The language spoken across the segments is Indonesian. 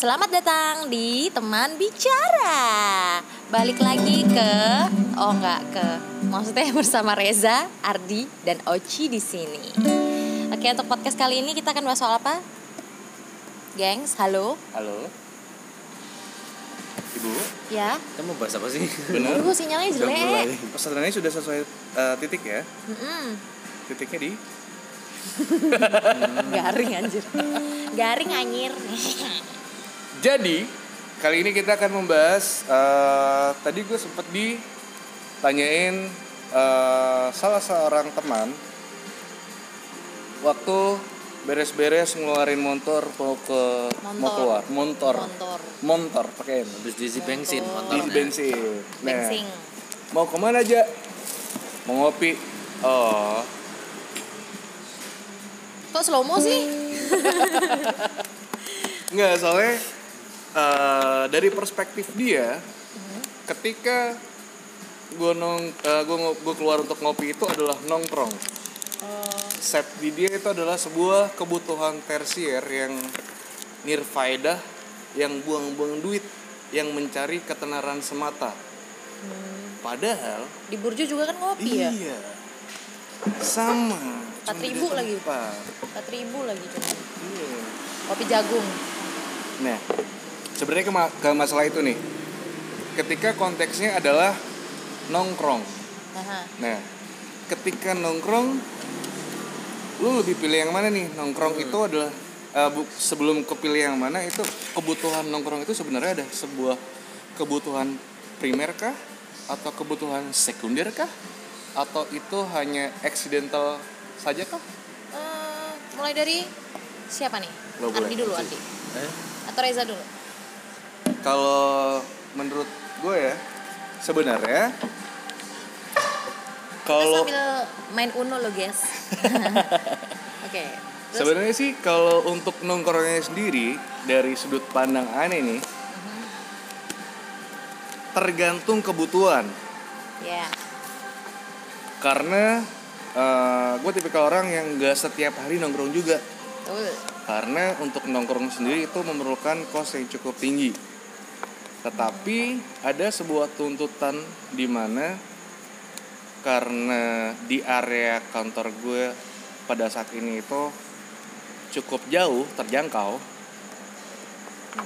Selamat datang di teman bicara. Balik lagi ke oh enggak ke maksudnya bersama Reza, Ardi dan Oci di sini. Oke, untuk podcast kali ini kita akan bahas soal apa? Gengs, halo. Halo. Ibu, Ya. Kita mau bahas apa sih? benar? Tunggu sinyalnya jelek. Pesanannya sudah sesuai eh, titik ya? Mm-mm. Titiknya di Garing anjir. Garing anjir. Jadi, kali ini kita akan membahas eh, tadi gue sempet ditanyain eh, salah seorang teman waktu beres-beres ngeluarin motor mau ke mau Montor. keluar motor Motor. motor pakai Habis diisi bensin Motor. bensin nah Bensin. mau ke mana aja mau ngopi oh Kok slow mo sih? Nggak, soalnya eh, dari perspektif dia, ketika gue nong, eh, gue gue keluar untuk ngopi itu adalah nongkrong. Set di dia itu adalah sebuah kebutuhan tersier yang nirfaedah, yang buang-buang duit, yang mencari ketenaran semata. Padahal Di Burjo juga kan ngopi ya? iya, sama. Empat ribu lagi. tempat. 4 ribu lagi cuma. Iya. Kopi jagung. Nah, sebenarnya ke, ma- ke masalah itu nih. Ketika konteksnya adalah nongkrong. Nah, Nah, ketika nongkrong, lu lebih pilih yang mana nih? Nongkrong itu adalah eh, bu- sebelum kepilih yang mana itu kebutuhan nongkrong itu sebenarnya ada sebuah kebutuhan primer kah atau kebutuhan sekunder kah atau itu hanya accidental saja kah? eh, mulai dari siapa nih? Lo boleh. Ardi dulu, Ardi. Eh? Atau Reza dulu? Kalau menurut gue ya sebenarnya kalau main Uno lo, guys. Oke. Terus sebenarnya sih kalau untuk nongkrongnya sendiri dari sudut pandang aneh nih tergantung kebutuhan ya. karena gue tipikal orang yang gak setiap hari nongkrong juga Betul. karena untuk nongkrong sendiri itu memerlukan kos yang cukup tinggi tetapi ada sebuah tuntutan di mana karena di area kantor gue pada saat ini itu cukup jauh terjangkau.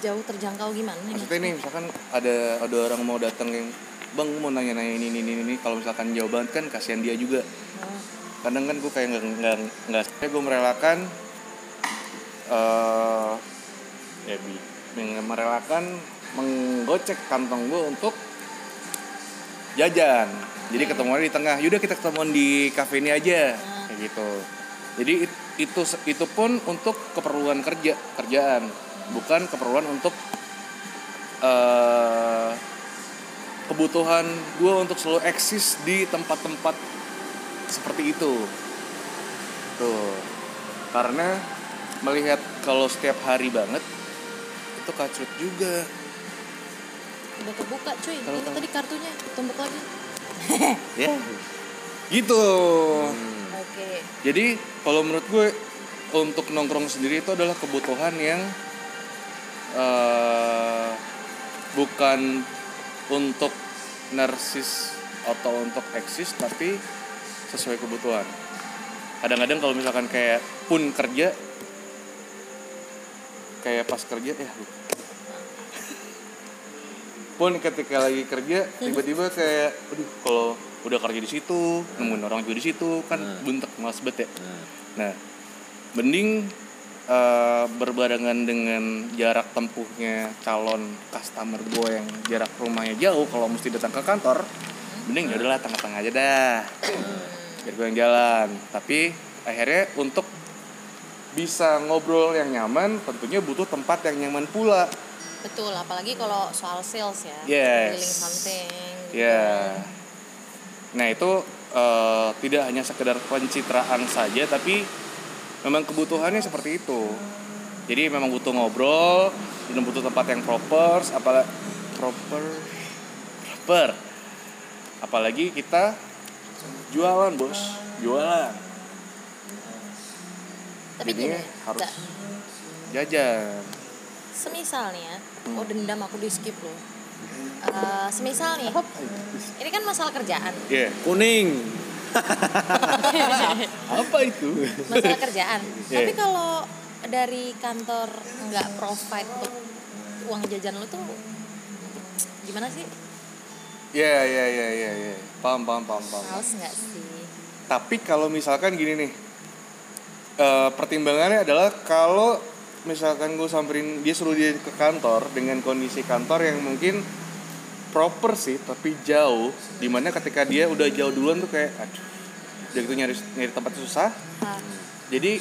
Jauh terjangkau gimana maksudnya nih misalkan ada ada orang mau datang yang bang mau nanya-nanya ini ini ini, ini. kalau misalkan jauh banget kan kasihan dia juga. Oh, kadang kan gue kayak nggak nggak nggak gue merelakan eh ya merelakan menggocek kantong gue untuk jajan. Jadi ketemuan di tengah yaudah kita ketemuan di kafe ini aja. Kayak gitu. Jadi it- itu itu pun untuk keperluan kerja kerjaan. Bukan keperluan untuk eh kebutuhan gue untuk selalu eksis di tempat-tempat seperti itu. Tuh. Karena melihat kalau setiap hari banget itu kacrut juga udah kebuka cuy. Tahu, Ini tahu. tadi kartunya tumbuk lagi. ya gitu Oke. jadi kalau menurut gue untuk nongkrong sendiri itu adalah kebutuhan yang eh, bukan untuk narsis atau untuk eksis tapi sesuai kebutuhan kadang-kadang kalau misalkan kayak pun kerja kayak pas kerja ya pun ketika lagi kerja tiba-tiba kayak aduh kalau udah kerja di situ nemuin orang juga di situ kan Hmm. buntek males banget ya Nah, Nah, mending eh, berbarengan dengan jarak tempuhnya calon customer gue yang jarak rumahnya jauh kalau mesti datang ke kantor, mending ya udahlah tengah-tengah aja dah. Biar gue yang jalan. Tapi akhirnya untuk bisa ngobrol yang nyaman, tentunya butuh tempat yang nyaman pula. Betul, apalagi kalau soal sales ya. Yes. Something. gitu. Ya. Nah itu eh, tidak hanya sekedar pencitraan saja, tapi memang kebutuhannya seperti itu. Jadi memang butuh ngobrol dan butuh tempat yang proper, apalagi proper, proper. Apalagi kita jualan bos, jualan. Tapi Jadinya harus jajan. Semisal nih ya oh dendam aku di skip loh Eh, semisal nih ini kan masalah kerjaan Iya. Kuning. Apa itu? masalah kerjaan Iya. tapi kalau dari kantor nggak provide untuk uang jajan lo tuh gimana sih Iya, iya, iya, iya, iya. Paham, paham, paham, paham. males nggak sih Tapi kalau misalkan gini nih, eh, pertimbangannya adalah kalau misalkan gue samperin dia suruh dia ke kantor dengan kondisi kantor yang mungkin proper sih tapi jauh. Di mana ketika dia udah jauh duluan tuh kayak aduh udah gitu nyari nyari tempat susah. Ah, jadi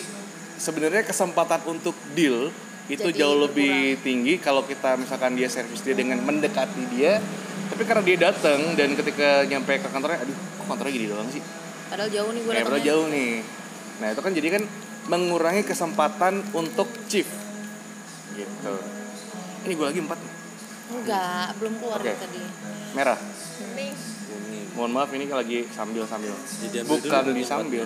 sebenarnya kesempatan untuk deal itu Jadi jauh lebih tinggi kalau kita misalkan dia servis dia dengan mendekati dia tapi karena dia datang dan ketika nyampe ke kantornya aduh kok kantornya gini doang sih? Padahal jauh nih gue kayak datangnya jauh nih. Nah itu kan jadi kan mengurangi kesempatan untuk chief. Gitu. Ini gue lagi empat nih. enggak belum keluar Oke. tadi. Merah. Kuning. mohon maaf ini lagi sambil sambil Jadi bukan dulu, di Bu. sambil.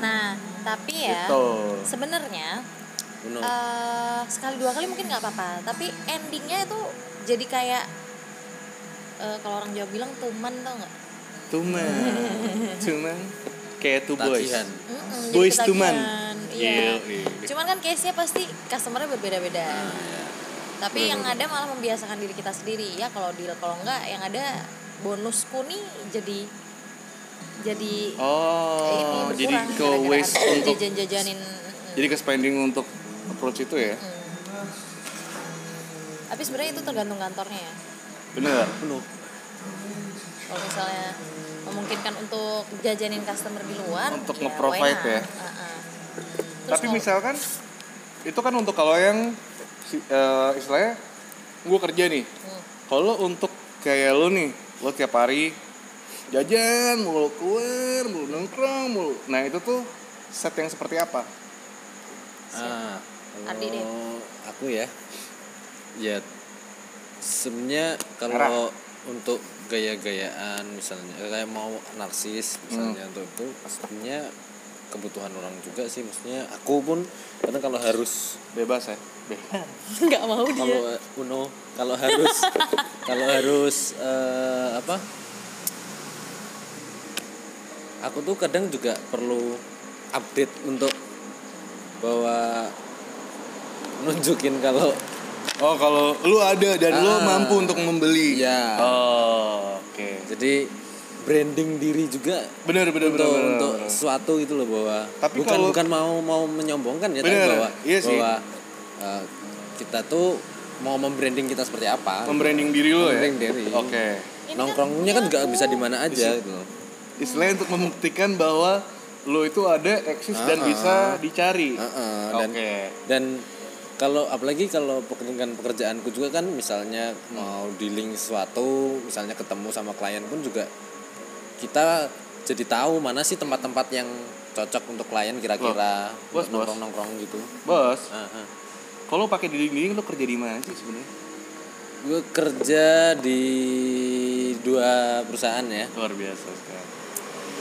Nah tapi ya gitu sebenarnya eh, sekali dua kali mungkin nggak apa-apa. Tapi endingnya itu jadi kayak eh, kalau orang Jawa bilang tuman tau nggak? Tuman tuman kayak two boys Tagihan. Mm-mm, Boys to man. ketagihan. iya Iya, iya. cuman kan case nya pasti customernya berbeda-beda Iya. tapi yang ada malah membiasakan diri kita sendiri ya kalau deal kalau enggak yang ada bonusku nih jadi jadi oh ini jadi ke waste untuk jajan-jajanin jadi ke spending untuk approach itu ya Hmm. tapi sebenarnya itu tergantung kantornya ya bener Penuh. kalau misalnya memungkinkan untuk jajanin customer di luar Untuk ya nge-provide ya. Uh-uh. Terus tapi kalau- misalkan itu kan untuk kalau yang eh, istilahnya gue kerja nih Hmm. kalau untuk kayak lo nih lo tiap hari jajan mulu keluar mulu nongkrong mulu nah itu tuh set yang seperti apa Ah, Ardi deh. aku ya, ya sebenarnya kalau untuk gaya-gayaan misalnya. Kayak mau narsis misalnya untuk itu sebenarnya kebutuhan orang juga sih. Maksudnya aku pun kadang kalau harus bebas ya? Bebas nggak mau dia. Kalau eh, Uno kalau harus kalau harus eh, apa? Aku tuh kadang juga perlu update untuk bahwa nunjukin kalau oh kalau lu ada dan lu Ah. mampu untuk membeli ya oh oke jadi branding diri juga bener bener bener, untuk bener, untuk bener. sesuatu itu loh bahwa Tapi bukan kalau- bukan mau mau menyombongkan ya Bener, tapi bahwa iya sih. bahwa eh, kita tuh mau membranding kita seperti apa membranding diri lu ya Membranding diri. oke Ini nongkrongnya kan nggak bisa di mana aja gitu loh. istilahnya untuk membuktikan bahwa lu itu ada eksis dan Ah, bisa dicari Heeh, oke dan dan kalau apalagi kalau pekerjaan pekerjaanku juga kan misalnya mau dealing sesuatu misalnya ketemu sama klien pun juga kita jadi tahu mana sih tempat-tempat yang cocok untuk klien kira-kira Bos, untuk bos. nongkrong-nongkrong gitu bos Aha. kalau pakai dinding-dinding lu kerja di mana sih sebenarnya gue kerja di dua perusahaan ya luar biasa sekali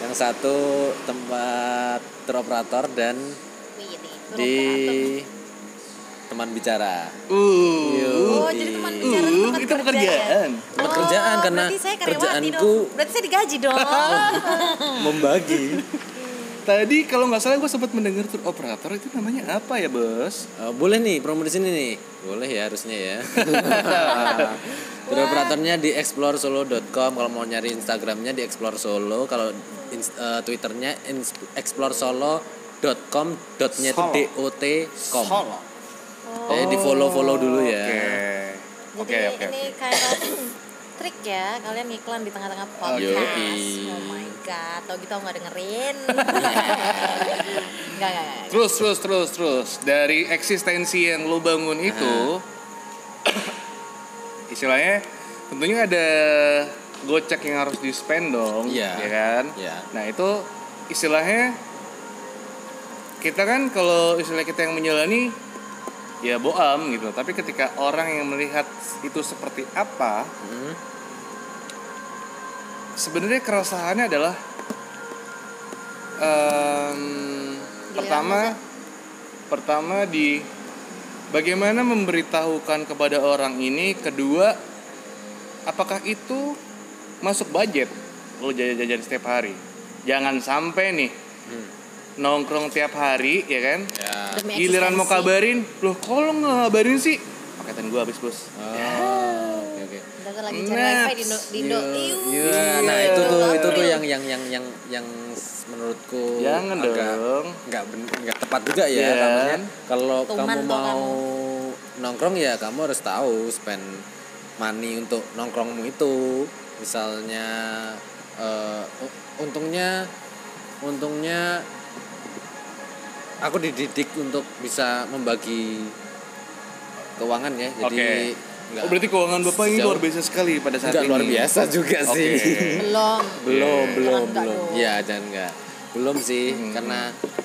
yang satu tempat teroperator dan Wih, di. Teman bicara uh Oh, Yoi. jadi teman bicara Uh, tempat itu kerja pekerjaan. ya? Tempat kerjaan, karena berarti saya kerjaanku- dong. Berarti saya digaji dong. membagi tadi kalau nggak salah gue sempat mendengar tour operator itu namanya apa ya bos Eh, boleh nih promo di sini nih boleh ya harusnya ya Tour operatornya di exploresolo.com kalau mau nyari instagramnya di explore solo kalau eh, twitternya ins- exploresolo.com dotnya itu Solo. dot com Solo. Eh, di follow follow dulu ya oke Jadi oke oke ini kind of trik ya kalian iklan di tengah-tengah podcast. Yoi. Oh my god, tau gitu nggak dengerin. Enggak, enggak, enggak. terus terus terus terus dari eksistensi yang lo bangun itu istilahnya tentunya ada gocek yang harus di spend dong Iya. ya kan Iya. nah itu istilahnya kita kan kalau istilah kita yang menjalani ya boam gitu tapi ketika orang yang melihat itu seperti apa Hmm. sebenarnya keresahannya adalah Giliran pertama pertama di bagaimana memberitahukan kepada orang ini kedua apakah itu masuk budget lo jajan-jajan setiap hari jangan sampai nih Hmm. Nongkrong tiap hari ya kan Ya. Demi giliran mau kabarin loh kok lo nggak ngabarin sih paketan gua habis bos Oh, oke oke. Udah tuh lagi cari Nah, wifi di Indo, di Indo. Iu. Iya, nah Iya. itu tuh itu tuh yang yang yang yang yang menurutku Jangan agak dong. nggak ben- nggak tepat juga ya Iya. namanya. Kalau kamu mau nongkrong ya kamu harus tahu spend money untuk nongkrongmu itu. Misalnya eh, u- untungnya untungnya aku dididik untuk bisa membagi keuangan ya. Jadi Oke. nggak oh berarti keuangan bapak ini luar biasa sekali pada saat nggak ini luar biasa juga sih. Belum. belum belum enggak belum dong. ya dan enggak belum sih Hmm. karena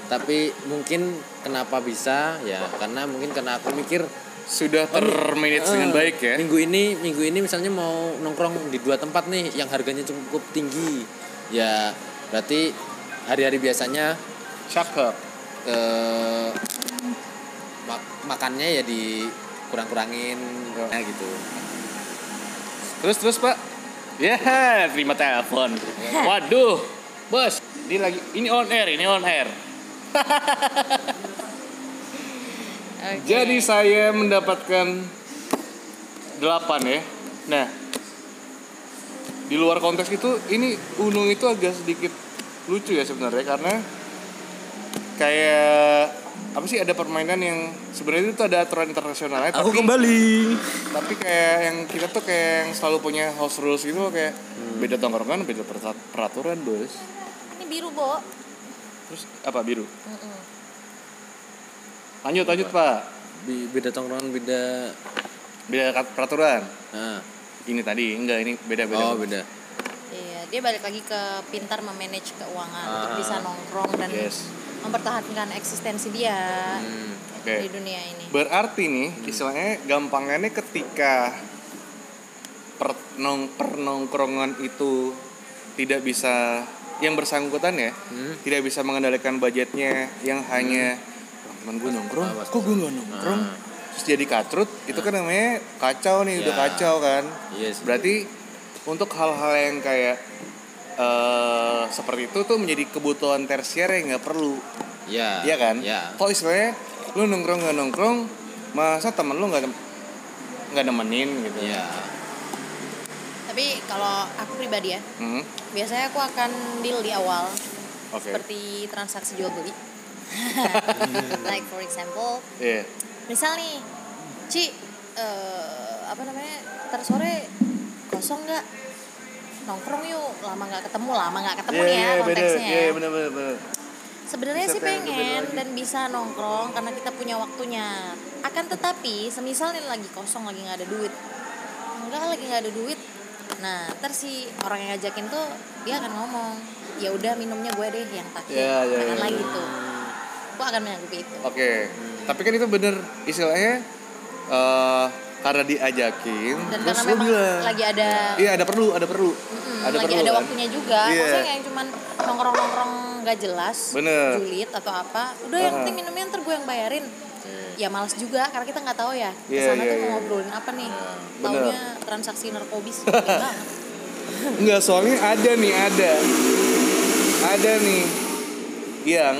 tapi mungkin kenapa bisa ya karena mungkin karena aku mikir sudah termanage dengan eh, baik ya minggu ini minggu ini misalnya mau nongkrong di dua tempat nih yang harganya cukup tinggi ya berarti hari-hari biasanya cakep eh mak- makannya ya di kurang-kurangin Ya. gitu terus terus pak ya terima telepon waduh bos ini lagi ini on air ini on air Oke. jadi saya mendapatkan delapan ya nah di luar konteks itu ini Unung itu agak sedikit lucu ya sebenarnya karena kayak apa sih ada permainan yang sebenarnya itu ada aturan internasionalnya aku tapi kembali tapi kayak yang kita tuh kayak yang selalu punya house rules gitu kayak Hmm. beda tongkrongan beda peraturan bos Ini biru, Bo. terus apa biru Mm-mm. lanjut lanjut pak Bi- beda tongkrongan beda beda peraturan nah. ini tadi enggak ini beda beda oh beda Iya, dia balik lagi ke pintar memanage keuangan untuk Ah. bisa nongkrong dan Yes. Mempertahankan eksistensi dia Hmm. oke di dunia ini. berarti nih istilahnya gampangannya ketika per nong pernongkrongan itu tidak bisa yang bersangkutan ya Hmm. tidak bisa mengendalikan budgetnya yang hanya "Wah, teman gue nongkrong Awas. kok gue nggak nongkrong Ah. terus jadi kacrut itu kan namanya kacau nih udah Ya. kacau kan Iya sih. berarti untuk hal-hal yang kayak eh seperti itu tuh menjadi kebutuhan tersier yang nggak perlu. Ya Iya kan? ya. Kok istilahnya lu nongkrong nggak nongkrong masa temen lu nggak nggak nemenin gitu? Ya. Tapi kalau aku pribadi ya, Hmm, biasanya aku akan deal di awal oke. seperti transaksi jual beli. like for example, Iya. misal nih, Ci, eh, apa namanya, ntar sore kosong nggak? Nongkrong yuk, lama nggak ketemu, lama nggak ketemu Iya, nih ya iya, bener, konteksnya iya ya. bener bener bener. Sebenarnya sih pengen berbeda pengen dan bisa nongkrong karena kita punya waktunya. Akan tetapi, semisal nih lagi kosong, lagi nggak ada duit, enggak lagi nggak ada duit. Nah, ntar si orang yang ngajakin tuh dia akan ngomong, ya udah minumnya gue deh yang takut, Iya, iya, akan iya. lagi gitu. Gue akan menyanggupi itu. Oke, tapi kan itu bener istilahnya eh karena diajakin Dan terus karena memang bilang lagi ada, iya ada perlu ada perlu mm, ada lagi perlu ada kan? waktunya juga. Iya. Maksudnya yang cuman nongkrong-nongkrong nggak jelas, Bener. julid atau apa. Udah yang penting minumnya ntar gue yang bayarin. Ya males juga karena kita nggak tahu ya Iya, ke sana iya, tuh mau iya. ngobrolin apa nih. Bener. Taunya transaksi narkobis. Enggak. Enggak, soalnya ada nih, ada. Ada nih yang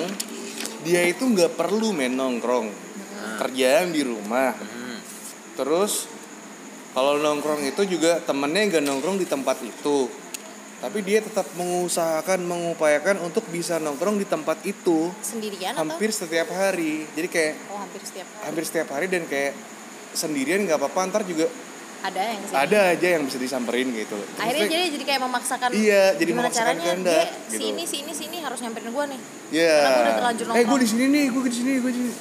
dia itu nggak perlu main nongkrong. Kerjaan di rumah. Terus kalau nongkrong itu juga temennya nggak nongkrong di tempat itu. Tapi dia tetap mengusahakan, mengupayakan untuk bisa nongkrong di tempat itu Sendirian hampir setiap hari. Jadi kayak atau oh hampir setiap hari. hampir setiap hari dan kayak sendirian nggak apa-apa ntar juga ada yang sih. ada aja yang bisa disamperin gitu. Terus Akhirnya jadi jadi kayak memaksakan. Iya, jadi gimana memaksakan caranya kehendak, dia si gitu. ini si ini si ini harus nyamperin gue nih. Iya. Karena gua udah terlanjur Eh gue nongkrong. di sini nih, gue di sini, gue di sini.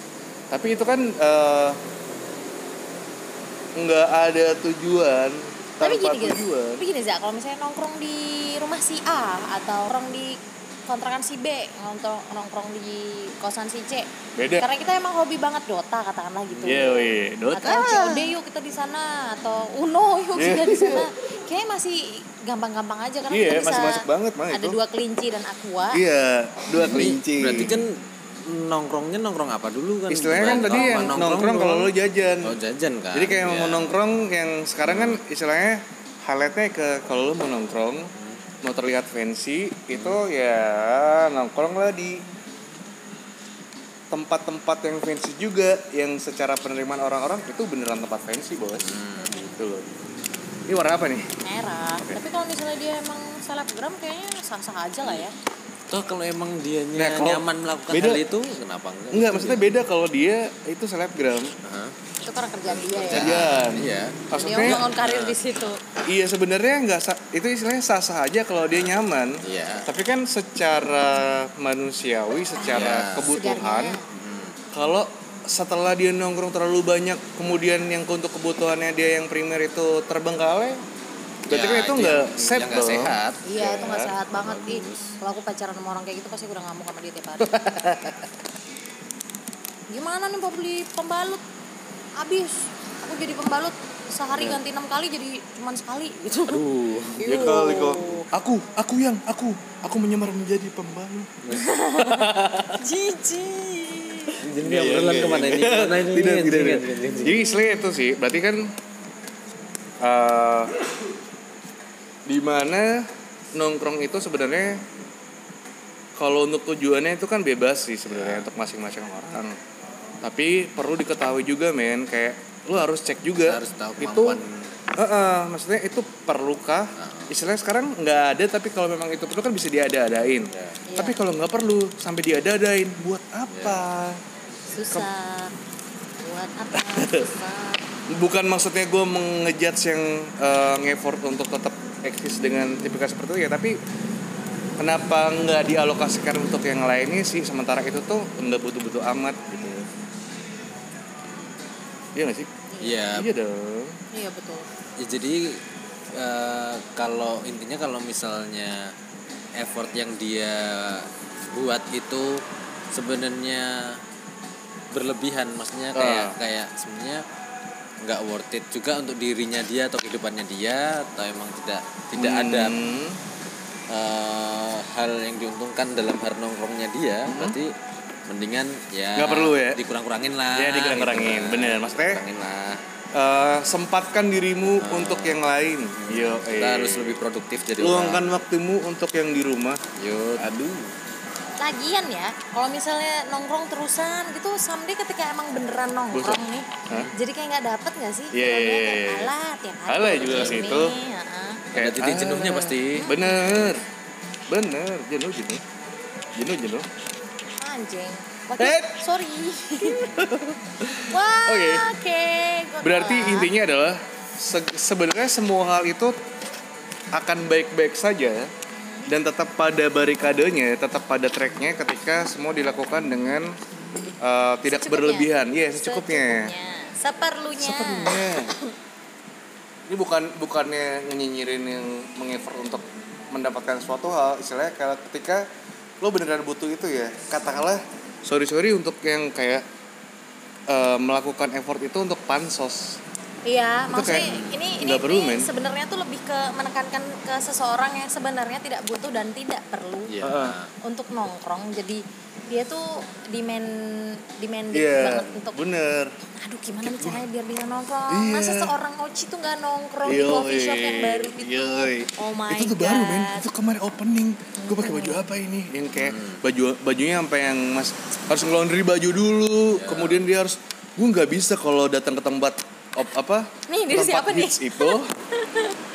Tapi itu kan eh, nggak ada tujuan Tapi tanpa gini gini. tujuan. Tapi gini Za, kalau misalnya nongkrong di rumah si A atau nongkrong di kontrakan si B, nongkrong nongkrong di kosan si C. Beda. Karena kita emang hobi banget Dota katakanlah gitu. Iya, wih, Dota. Atau COD yuk kita di sana atau Uno yuk Iya. kita di sana. Kayaknya masih gampang-gampang aja karena Iya, kita bisa masih masuk banget mah ada itu. dua kelinci dan aqua. Iya, dua Ini kelinci. berarti kan nongkrongnya nongkrong apa dulu kan? Istilahnya kan tadi yang nongkrong kalau lo jajan. Oh jajan kan jadi kayak Iya. mau nongkrong yang sekarang kan istilahnya highlightnya ke kalau lo mau nongkrong mau terlihat fancy itu ya nongkrong lah di tempat-tempat yang fancy juga yang secara penerimaan orang-orang itu beneran tempat fancy bos. Gitu loh. Ini warna apa nih? Merah. Tapi kalau misalnya dia emang selebgram kayaknya sah-sah aja lah ya toh kalau emang dia Nah, kalau nyaman melakukan beda- hal itu kenapa enggak enggak maksudnya beda kalau dia itu selebgram Hah? itu karena kerjaan dia ya jadian iya dia maksudnya membangun karir di situ iya sebenarnya nggak sa- itu istilahnya sah-sah aja kalau dia nyaman iya Tapi kan secara manusiawi, secara Ya. kebutuhan. Hmm. kalau setelah dia nongkrong terlalu banyak, kemudian yang untuk kebutuhannya dia yang primer itu terbengkalai, berarti Ya, kan itu nggak yang- safe yang nggak dong. sehat iya itu nggak Ya. sehat banget ih kalau aku pacaran sama orang kayak gitu pasti gue udah ngamuk sama dia tiap hari gimana nih mau beli pembalut habis aku jadi pembalut sehari ganti enam kali jadi cuman sekali gitu Aduh. Ya kali kok. Aku, aku yang, aku, aku menyamar menjadi pembalut. jijik Jadi Nggak, obrolan nggak, ke mana ini? nggak. Ke mana ini? Tidak, tidak. Jadi istilahnya itu sih, berarti kan eh di mana nongkrong itu sebenarnya kalau untuk tujuannya itu kan bebas sih sebenarnya untuk masing-masing orang. Tapi perlu diketahui juga men, kayak lu harus cek juga Harus tahu itu kemampuan. Heeh, maksudnya itu perlukah? Istilahnya sekarang nggak ada tapi kalau memang itu perlu kan bisa diada-adain. Ya. Tapi kalau nggak perlu sampai diada-adain buat apa? susah buat apa susah Bukan maksudnya gue mengejudge yang eh, ngeffort untuk tetap eksis dengan tipikal seperti itu ya, tapi kenapa nggak dialokasikan untuk yang lainnya sih? Sementara itu tuh nggak butuh-butuh amat gitu. Iya nggak sih? Iya. Iya dong. iya betul Ya, jadi eh, kalau intinya kalau misalnya effort yang dia buat itu sebenarnya berlebihan, maksudnya kayak Ah. kayak sebenarnya nggak worth it juga untuk dirinya dia atau kehidupannya dia atau emang tidak tidak ada Hmm. eh, hal yang diuntungkan dalam hal nongkrongnya dia, berarti mendingan ya Hmm. Nggak perlu ya? dikurang-kurangin lah. Ya, dikurang-kurangin. kan. Bener, maksudnya- Kurangin lah. Eh, sempatkan dirimu untuk yang lain. Yo, Kita eh. harus lebih produktif jadi luangkan waktumu untuk yang di rumah. Yuk. Aduh. Lagian ya kalau misalnya nongkrong terusan gitu someday ketika emang beneran nongkrong nih Hah? jadi kayak nggak dapet nggak sih Iya, iya, iya, kayak iya. alah tiap hari Alah kayak juga situ. heeh. Ada titik jenuhnya pasti. Bener. Bener, jenuh jenuh. Jenuh jenuh. anjing Wah, Eh. sorry wah Oke. oke gua Berarti intinya adalah se- sebenarnya semua hal itu akan baik-baik saja dan tetap pada barikadenya, tetap pada tracknya ketika semua dilakukan dengan eh, tidak Secukupnya. berlebihan. Iya, secukupnya. seperlunya Seperlunya. Ini bukan bukannya nyinyirin yang mengeffort untuk mendapatkan suatu hal, istilahnya kalau ketika lo beneran butuh itu ya, katakanlah sorry sorry untuk yang kayak eh, melakukan effort itu untuk pansos. Iya, Itu maksudnya kayak ini ini, perlu, ini sebenarnya tuh lebih ke menekankan ke seseorang yang sebenarnya tidak butuh dan tidak perlu Iya. Heeh. untuk nongkrong. Jadi dia tuh demand demanding Iya, banget untuk bener. aduh gimana nih caranya biar bisa nongkrong. Iya. Masa seorang Oci tuh nggak nongkrong di Yoi, coffee shop yang baru itu. yoi. Oh my itu tuh god. baru men, itu kemarin opening. Gue pakai baju apa ini? Yang kayak baju bajunya sampai yang mas harus ngelondri baju dulu, kemudian dia harus gue nggak bisa kalau datang ke tempat op, apa? Nih, tempat siapa nih? itu.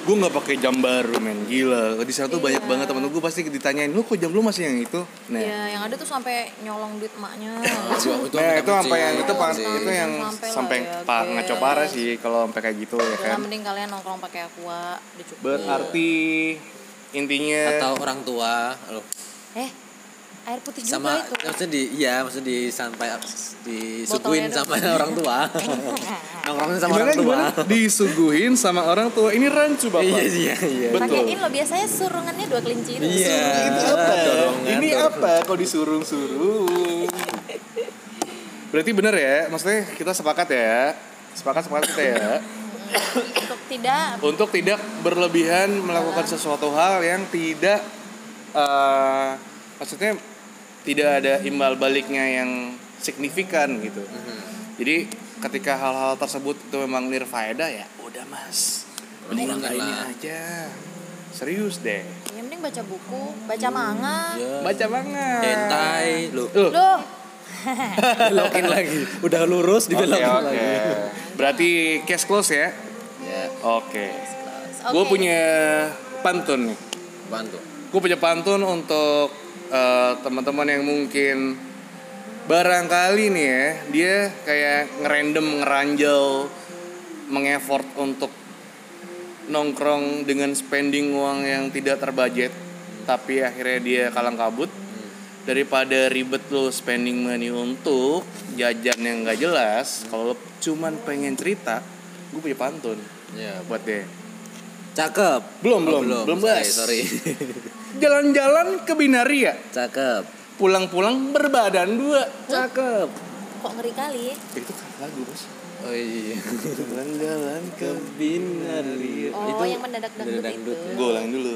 Gue nggak pakai jam baru men. Gila. Di sana tuh banyak Iya. banget temen gue pasti ditanyain lu kok jam lu masih yang itu? Nah. Iya, yang ada tuh sampai nyolong duit itu nah sampai itu sampai yang itu Iya, pak sih. itu yang Sampai ya, pak guys. ngaco parah sih kalau sampai kayak gitu ya Udah kan? mending kalian nongkrong pakai aqua, udah cukup. berarti intinya atau orang tua loh Eh, air putih juga sama itu. maksudnya di iya maksudnya di sampai disuguhin sama orang tua. Nongkrongnya sama gimana orang tua. gimana? Disuguhin sama orang tua. Ini rancu bapak. Iya iya iya. Betul. Pakein lo biasanya surungannya dua kelinci itu. Iya. itu apa? Dorongan, ini dorongan. apa? Kok disuruh-suruh berarti bener ya maksudnya kita sepakat ya? Sepakat sepakat kita ya? Untuk tidak. Untuk tidak berlebihan melakukan sesuatu hal yang tidak eh, maksudnya tidak ada imbal baliknya yang signifikan gitu jadi ketika hal-hal tersebut itu memang nirfaedah ya udah mas mending nggak ini lah. aja serius deh yang penting baca buku baca manga Ya. baca banget Hentai lu Loh, loh belokin lagi. Udah lurus dibelokin oke. lagi. Berarti case close ya. Ya, Oke. Oke. Gue punya pantun nih. bantu. Gue punya pantun untuk eh, teman-teman yang mungkin barangkali nih ya dia kayak ngerandom ngeranjel mengeffort untuk nongkrong dengan spending uang yang tidak terbudget tapi akhirnya dia kalang kabut. Daripada ribet lo spending money untuk jajan yang gak jelas kalau lo cuman pengen cerita gue punya pantun Ya, buat dia cakep. Belum, Oh, belum. Belum, Sorry, Bas. sorry. jalan-jalan ke binaria cakep. pulang-pulang berbadan dua Cakep. kok ngeri kali ya itu lagu bos Oh iya. jalan-jalan ke Binaria. oh yang mendadak dangdut dangdut itu gue ulangin dulu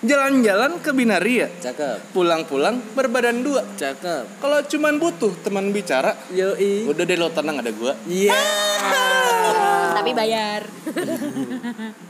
jalan-jalan ke binaria Cakep. pulang-pulang berbadan dua Cakep. kalau cuman butuh teman bicara Yoi. udah deh lo tenang ada gua Iya. tapi bayar